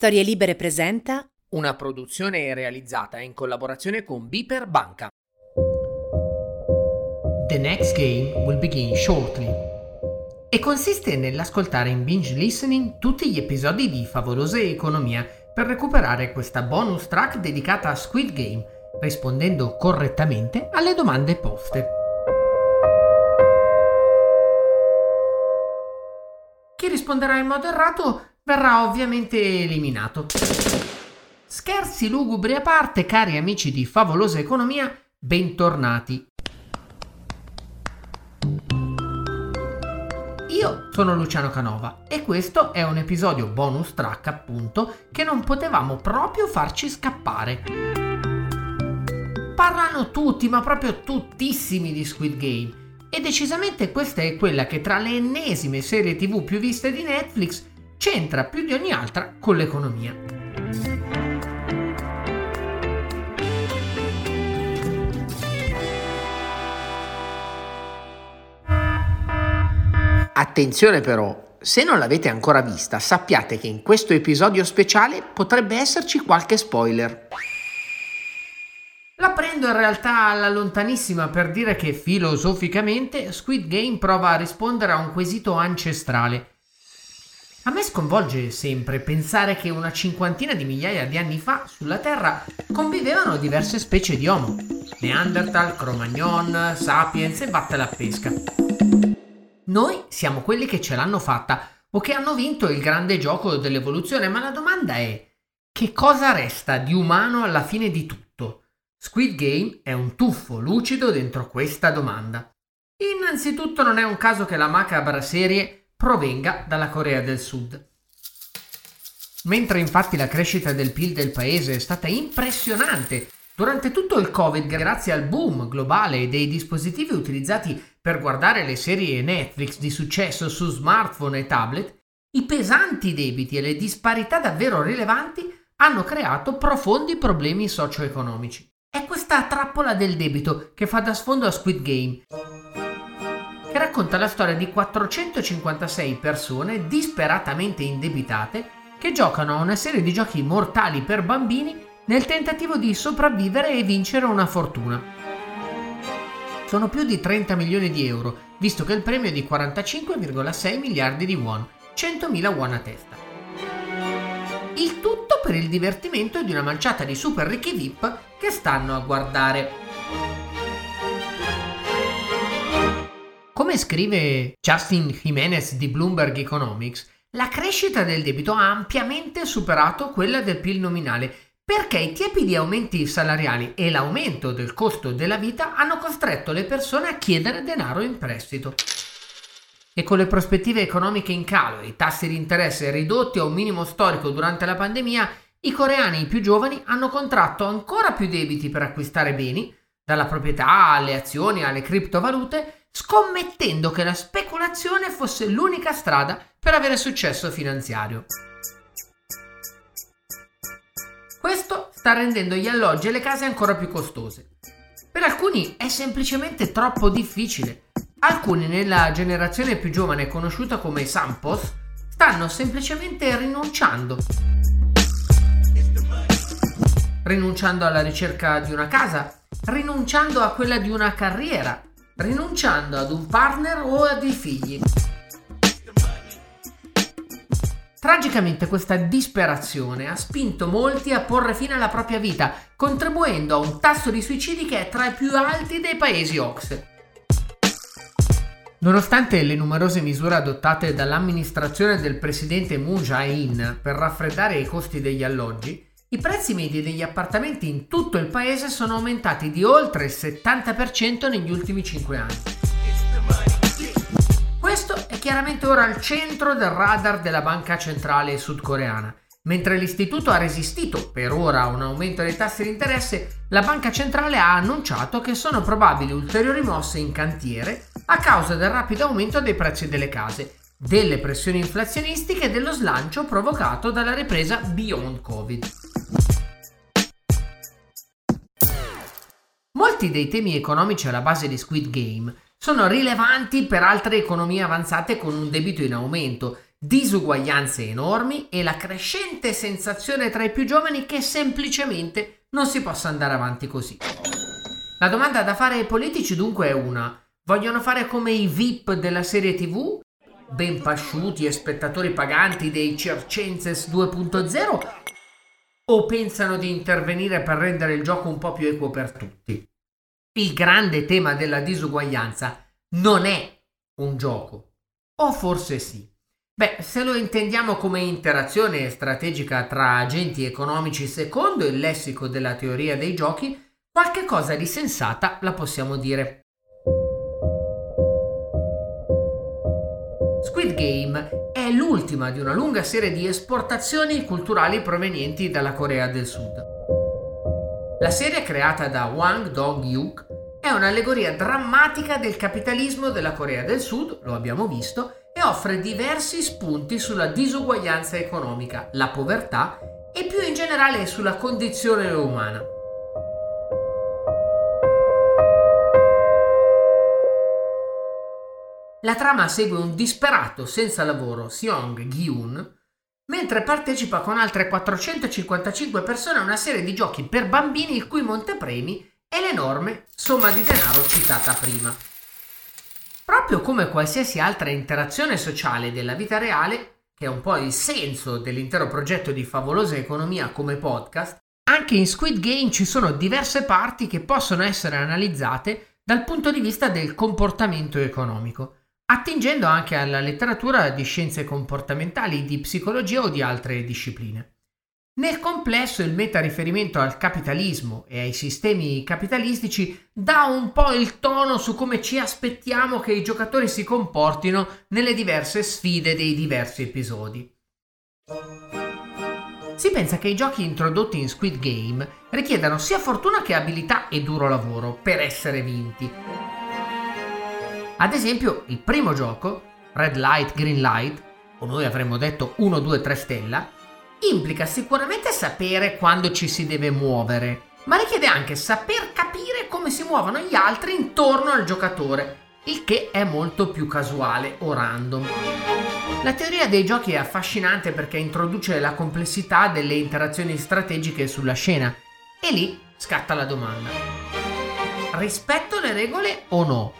Storie Libere presenta Una produzione realizzata in collaborazione con Biper Banca. The next game will begin shortly. E consiste nell'ascoltare in binge listening tutti gli episodi di Favolosa Economia per recuperare questa bonus track dedicata a Squid Game, rispondendo correttamente alle domande poste. Chi risponderà in modo errato verrà ovviamente eliminato. Scherzi lugubri a parte, cari amici di Favolosa Economia, bentornati. Io sono Luciano Canova e questo è un episodio bonus track appunto che non potevamo proprio farci scappare. Parlano tutti, ma proprio tuttissimi di Squid Game e decisamente questa è quella che tra le ennesime serie tv più viste di Netflix c'entra più di ogni altra con l'economia. Attenzione però, se non l'avete ancora vista, sappiate che in questo episodio speciale potrebbe esserci qualche spoiler. La prendo in realtà alla lontanissima per dire che filosoficamente Squid Game prova a rispondere a un quesito ancestrale a me sconvolge sempre pensare che una cinquantina di migliaia di anni fa sulla Terra convivevano diverse specie di Homo. Neanderthal, Cro-Magnon, Sapiens e Vattela a pesca. Noi siamo quelli che ce l'hanno fatta o che hanno vinto il grande gioco dell'evoluzione, ma la domanda è che cosa resta di umano alla fine di tutto? Squid Game è un tuffo lucido dentro questa domanda. Innanzitutto non è un caso che la macabra serie provenga dalla Corea del Sud. Mentre infatti la crescita del PIL del paese è stata impressionante durante tutto il Covid grazie al boom globale dei dispositivi utilizzati per guardare le serie Netflix di successo su smartphone e tablet, i pesanti debiti e le disparità davvero rilevanti hanno creato profondi problemi socio-economici. È questa trappola del debito che fa da sfondo a Squid Game racconta la storia di 456 persone disperatamente indebitate che giocano a una serie di giochi mortali per bambini nel tentativo di sopravvivere e vincere una fortuna. Sono più di 30 milioni di euro, visto che il premio è di 45,6 miliardi di won, 100.000 won a testa. Il tutto per il divertimento di una manciata di super ricchi VIP che stanno a guardare. Scrive Justin Jimenez di Bloomberg Economics, la crescita del debito ha ampiamente superato quella del PIL nominale perché i tiepidi aumenti salariali e l'aumento del costo della vita hanno costretto le persone a chiedere denaro in prestito. E con le prospettive economiche in calo e i tassi di interesse ridotti a un minimo storico durante la pandemia, i coreani più giovani hanno contratto ancora più debiti per acquistare beni, dalla proprietà alle azioni alle criptovalute, scommettendo che la speculazione fosse l'unica strada per avere successo finanziario. Questo sta rendendo gli alloggi e le case ancora più costose. Per alcuni è semplicemente troppo difficile. Alcuni nella generazione più giovane conosciuta come Sampos stanno semplicemente rinunciando. Rinunciando alla ricerca di una casa, rinunciando a quella di una carriera, rinunciando ad un partner o a dei figli. Tragicamente questa disperazione ha spinto molti a porre fine alla propria vita, contribuendo a un tasso di suicidi che è tra i più alti dei paesi OXE. Nonostante le numerose misure adottate dall'amministrazione del presidente Moon Jae-in per raffreddare i costi degli alloggi, i prezzi medi degli appartamenti in tutto il paese sono aumentati di oltre il 70% negli ultimi 5 anni. Questo è chiaramente ora al centro del radar della banca centrale sudcoreana. Mentre l'istituto ha resistito per ora a un aumento dei tassi di interesse, la banca centrale ha annunciato che sono probabili ulteriori mosse in cantiere a causa del rapido aumento dei prezzi delle case, delle pressioni inflazionistiche e dello slancio provocato dalla ripresa beyond Covid. Molti dei temi economici alla base di Squid Game sono rilevanti per altre economie avanzate con un debito in aumento, disuguaglianze enormi e la crescente sensazione tra i più giovani che semplicemente non si possa andare avanti così. La domanda da fare ai politici dunque è una. Vogliono fare come i VIP della serie TV? Ben pasciuti e spettatori paganti dei Circenses 2.0? O pensano di intervenire per rendere il gioco un po' più equo per tutti? Il grande tema della disuguaglianza non è un gioco. O forse sì. Beh, se lo intendiamo come interazione strategica tra agenti economici secondo il lessico della teoria dei giochi, qualche cosa di sensata la possiamo dire. Squid Game è l'ultima di una lunga serie di esportazioni culturali provenienti dalla Corea del Sud. La serie creata da Wang Dong-yuk è un'allegoria drammatica del capitalismo della Corea del Sud, lo abbiamo visto, e offre diversi spunti sulla disuguaglianza economica, la povertà e più in generale sulla condizione umana. La trama segue un disperato senza lavoro, Seong Gi-un, mentre partecipa con altre 455 persone a una serie di giochi per bambini il cui montepremi è l'enorme somma di denaro citata prima. Proprio come qualsiasi altra interazione sociale della vita reale, che è un po' il senso dell'intero progetto di favolosa economia come podcast, anche in Squid Game ci sono diverse parti che possono essere analizzate dal punto di vista del comportamento economico, attingendo anche alla letteratura di scienze comportamentali, di psicologia o di altre discipline. Nel complesso il meta riferimento al capitalismo e ai sistemi capitalistici dà un po' il tono su come ci aspettiamo che i giocatori si comportino nelle diverse sfide dei diversi episodi. Si pensa che i giochi introdotti in Squid Game richiedano sia fortuna che abilità e duro lavoro per essere vinti. Ad esempio, il primo gioco, Red Light, Green Light, o noi avremmo detto 1, 2, 3 stella, implica sicuramente sapere quando ci si deve muovere, ma richiede anche saper capire come si muovono gli altri intorno al giocatore, il che è molto più casuale o random. La teoria dei giochi è affascinante perché introduce la complessità delle interazioni strategiche sulla scena e lì scatta la domanda. Rispetto le regole o no?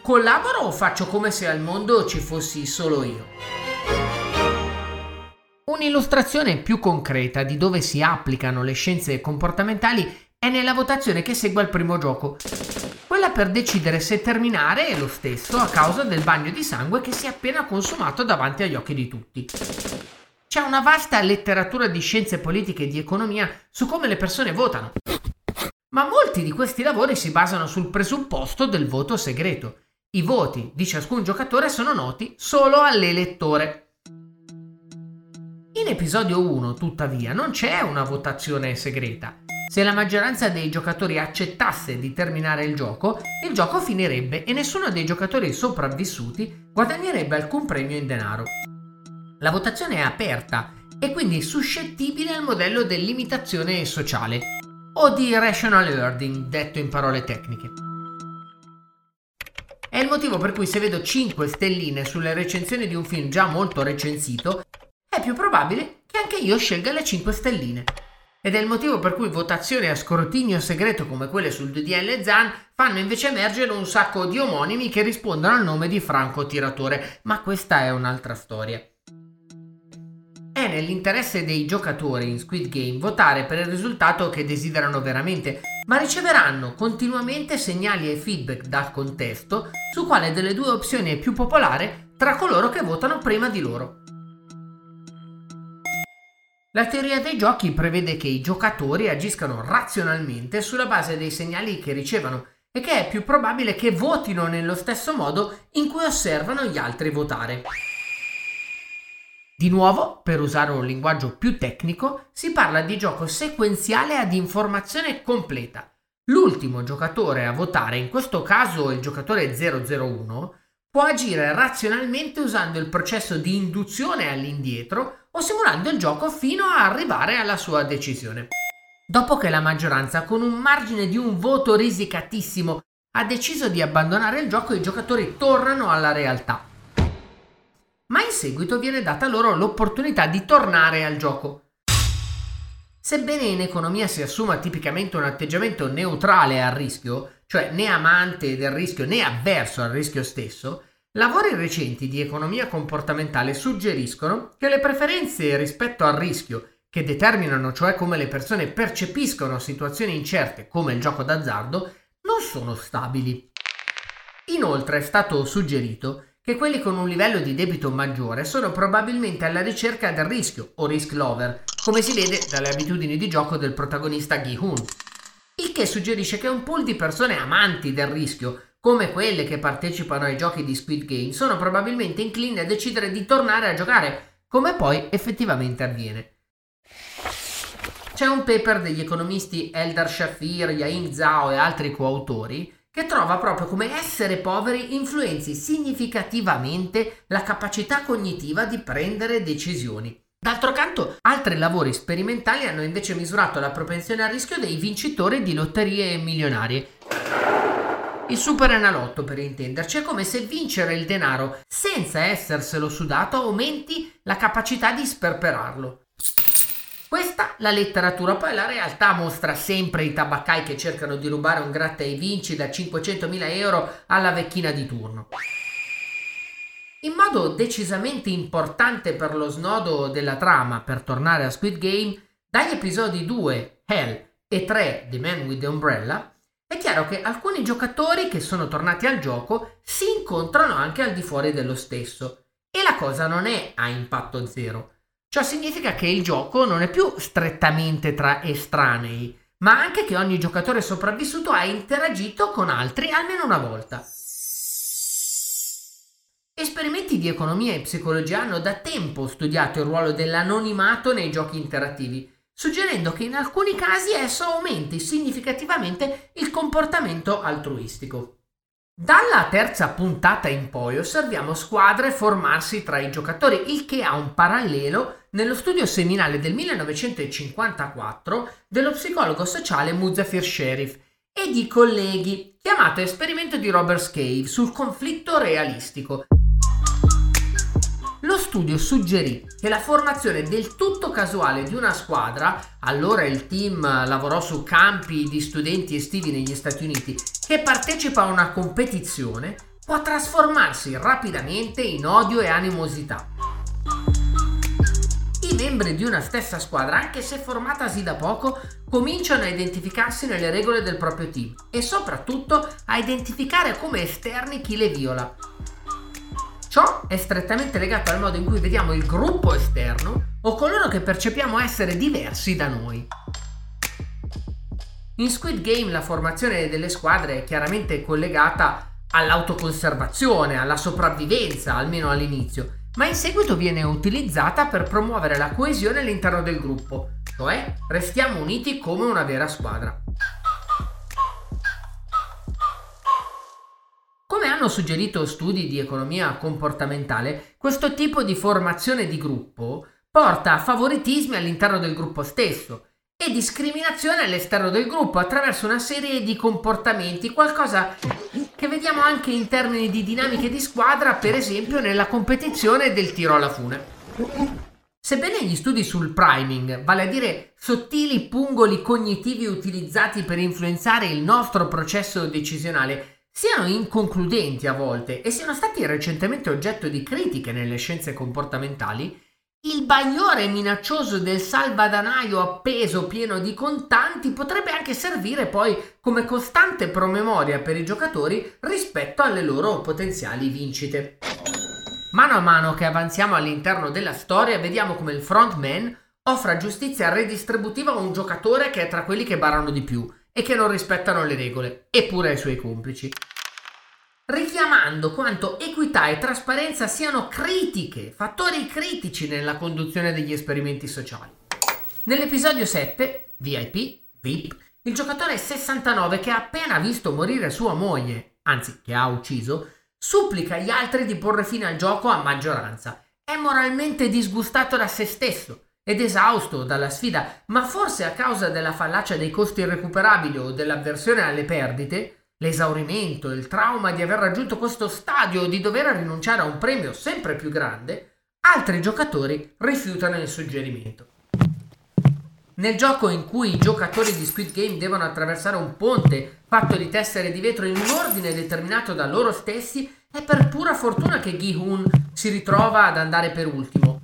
Collaboro o faccio come se al mondo ci fossi solo io? Un'illustrazione più concreta di dove si applicano le scienze comportamentali è nella votazione che segue al primo gioco, quella per decidere se terminare lo stesso a causa del bagno di sangue che si è appena consumato davanti agli occhi di tutti. C'è una vasta letteratura di scienze politiche e di economia su come le persone votano, ma molti di questi lavori si basano sul presupposto del voto segreto. I voti di ciascun giocatore sono noti solo all'elettore. In episodio 1, tuttavia, non c'è una votazione segreta. Se la maggioranza dei giocatori accettasse di terminare il gioco, il gioco finirebbe e nessuno dei giocatori sopravvissuti guadagnerebbe alcun premio in denaro. La votazione è aperta e quindi suscettibile al modello dell'imitazione sociale o di rational learning, detto in parole tecniche. È il motivo per cui se vedo 5 stelline sulle recensioni di un film già molto recensito, è più probabile che anche io scelga le 5 stelline. Ed è il motivo per cui votazioni a scrutinio segreto come quelle sul DDL Zan fanno invece emergere un sacco di omonimi che rispondono al nome di Franco Tiratore, ma questa è un'altra storia. È nell'interesse dei giocatori in Squid Game votare per il risultato che desiderano veramente, ma riceveranno continuamente segnali e feedback dal contesto su quale delle due opzioni è più popolare tra coloro che votano prima di loro. La teoria dei giochi prevede che i giocatori agiscano razionalmente sulla base dei segnali che ricevono e che è più probabile che votino nello stesso modo in cui osservano gli altri votare. Di nuovo, per usare un linguaggio più tecnico, si parla di gioco sequenziale ad informazione completa. L'ultimo giocatore a votare, in questo caso il giocatore 001, può agire razionalmente usando il processo di induzione all'indietro o simulando il gioco fino a arrivare alla sua decisione. Dopo che la maggioranza, con un margine di un voto risicatissimo, ha deciso di abbandonare il gioco, i giocatori tornano alla realtà. ma in seguito viene data loro l'opportunità di tornare al gioco. Sebbene in economia si assuma tipicamente un atteggiamento neutrale al rischio, cioè né amante del rischio né avverso al rischio stesso, lavori recenti di economia comportamentale suggeriscono che le preferenze rispetto al rischio, che determinano cioè come le persone percepiscono situazioni incerte come il gioco d'azzardo, non sono stabili. Inoltre è stato suggerito che quelli con un livello di debito maggiore sono probabilmente alla ricerca del rischio o risk lover, come si vede dalle abitudini di gioco del protagonista Gi-Hun. Il che suggerisce che un pool di persone amanti del rischio, come quelle che partecipano ai giochi di Squid Game, sono probabilmente inclini a decidere di tornare a giocare, come poi effettivamente avviene. C'è un paper degli economisti Eldar Shafir, Yain Zhao e altri coautori che trova proprio come essere poveri influenzi significativamente la capacità cognitiva di prendere decisioni. D'altro canto, altri lavori sperimentali hanno invece misurato la propensione al rischio dei vincitori di lotterie milionarie. Il super enalotto, per intenderci, è come se vincere il denaro senza esserselo sudato aumenti la capacità di sperperarlo. Questa la letteratura, poi la realtà mostra sempre i tabaccai che cercano di rubare un gratta e vinci da 500.000 euro alla vecchina di turno. In modo decisamente importante per lo snodo della trama, per tornare a Squid Game, dagli episodi 2, Hell, e 3, The Man with the Umbrella, è chiaro che alcuni giocatori che sono tornati al gioco si incontrano anche al di fuori dello stesso. E la cosa non è a impatto zero. Ciò significa che il gioco non è più strettamente tra estranei, ma anche che ogni giocatore sopravvissuto ha interagito con altri almeno una volta. Esperimenti di economia e psicologia hanno da tempo studiato il ruolo dell'anonimato nei giochi interattivi, suggerendo che in alcuni casi esso aumenti significativamente il comportamento altruistico. Dalla terza puntata in poi osserviamo squadre formarsi tra i giocatori, il che ha un parallelo nello studio seminale del 1954 dello psicologo sociale Muzaffir Sheriff e di colleghi, chiamato esperimento di Robert Scave sul conflitto realistico. Lo studio suggerì che la formazione del tutto casuale di una squadra, allora il team lavorò su campi di studenti estivi negli Stati Uniti, che partecipa a una competizione, può trasformarsi rapidamente in odio e animosità i membri di una stessa squadra, anche se formatasi da poco, cominciano a identificarsi nelle regole del proprio team e soprattutto a identificare come esterni chi le viola. Ciò è strettamente legato al modo in cui vediamo il gruppo esterno o coloro che percepiamo essere diversi da noi. In Squid Game la formazione delle squadre è chiaramente collegata all'autoconservazione, alla sopravvivenza, almeno all'inizio, ma in seguito viene utilizzata per promuovere la coesione all'interno del gruppo, cioè restiamo uniti come una vera squadra. Hanno suggerito studi di economia comportamentale, questo tipo di formazione di gruppo porta a favoritismi all'interno del gruppo stesso e discriminazione all'esterno del gruppo attraverso una serie di comportamenti, qualcosa che vediamo anche in termini di dinamiche di squadra, per esempio nella competizione del tiro alla fune. Sebbene gli studi sul priming, vale a dire sottili pungoli cognitivi utilizzati per influenzare il nostro processo decisionale, siano inconcludenti a volte e siano stati recentemente oggetto di critiche nelle scienze comportamentali, il bagliore minaccioso del salvadanaio appeso pieno di contanti potrebbe anche servire poi come costante promemoria per i giocatori rispetto alle loro potenziali vincite. Mano a mano che avanziamo all'interno della storia vediamo come il frontman offra giustizia redistributiva a un giocatore che è tra quelli che barano di più e che non rispettano le regole, eppure ai suoi complici richiamando quanto equità e trasparenza siano critiche, fattori critici nella conduzione degli esperimenti sociali. Nell'episodio 7, VIP, VIP, il giocatore 69 che ha appena visto morire sua moglie, anzi che ha ucciso, supplica gli altri di porre fine al gioco a maggioranza. È moralmente disgustato da se stesso ed esausto dalla sfida, ma forse a causa della fallacia dei costi irrecuperabili o dell'avversione alle perdite, l'esaurimento, il trauma di aver raggiunto questo stadio o di dover rinunciare a un premio sempre più grande, altri giocatori rifiutano il suggerimento. Nel gioco in cui i giocatori di Squid Game devono attraversare un ponte fatto di tessere di vetro in un ordine determinato da loro stessi, è per pura fortuna che Gi-Hun si ritrova ad andare per ultimo,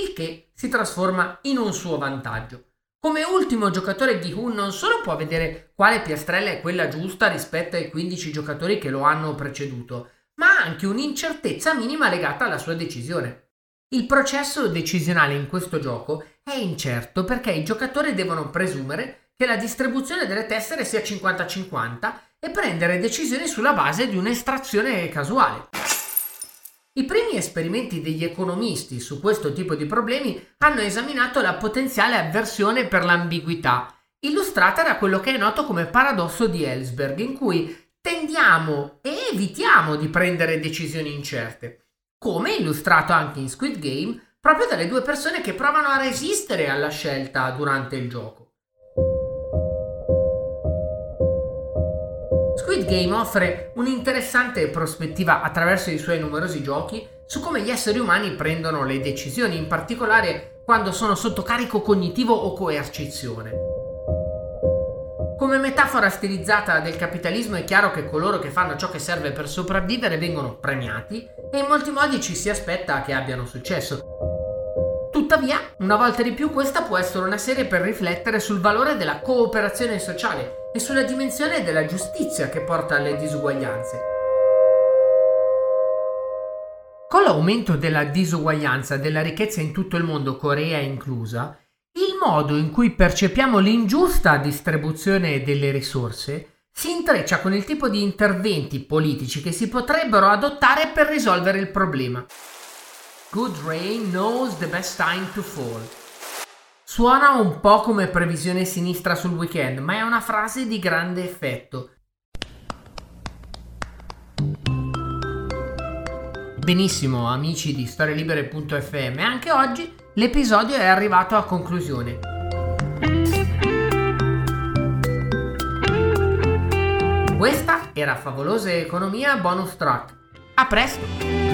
il che si trasforma in un suo vantaggio. Come ultimo giocatore Gi-Hun non solo può vedere quale piastrella è quella giusta rispetto ai 15 giocatori che lo hanno preceduto, ma ha anche un'incertezza minima legata alla sua decisione. Il processo decisionale in questo gioco è incerto perché i giocatori devono presumere che la distribuzione delle tessere sia 50-50 e prendere decisioni sulla base di un'estrazione casuale. I primi esperimenti degli economisti su questo tipo di problemi hanno esaminato la potenziale avversione per l'ambiguità, illustrata da quello che è noto come paradosso di Ellsberg, in cui tendiamo e evitiamo di prendere decisioni incerte, come illustrato anche in Squid Game proprio dalle due persone che provano a resistere alla scelta durante il gioco. Game offre un'interessante prospettiva attraverso i suoi numerosi giochi su come gli esseri umani prendono le decisioni, in particolare quando sono sotto carico cognitivo o coercizione. Come metafora stilizzata del capitalismo è chiaro che coloro che fanno ciò che serve per sopravvivere vengono premiati e in molti modi ci si aspetta che abbiano successo. Tuttavia, una volta di più questa può essere una serie per riflettere sul valore della cooperazione sociale e sulla dimensione della giustizia che porta alle disuguaglianze. Con l'aumento della disuguaglianza della ricchezza in tutto il mondo, Corea inclusa, il modo in cui percepiamo l'ingiusta distribuzione delle risorse si intreccia con il tipo di interventi politici che si potrebbero adottare per risolvere il problema. Good rain knows the best time to fall. Suona un po' come previsione sinistra sul weekend, ma è una frase di grande effetto. Benissimo, amici di storielibere.fm, anche oggi l'episodio è arrivato a conclusione. Questa era Favolosa Economia Bonus Track. A presto!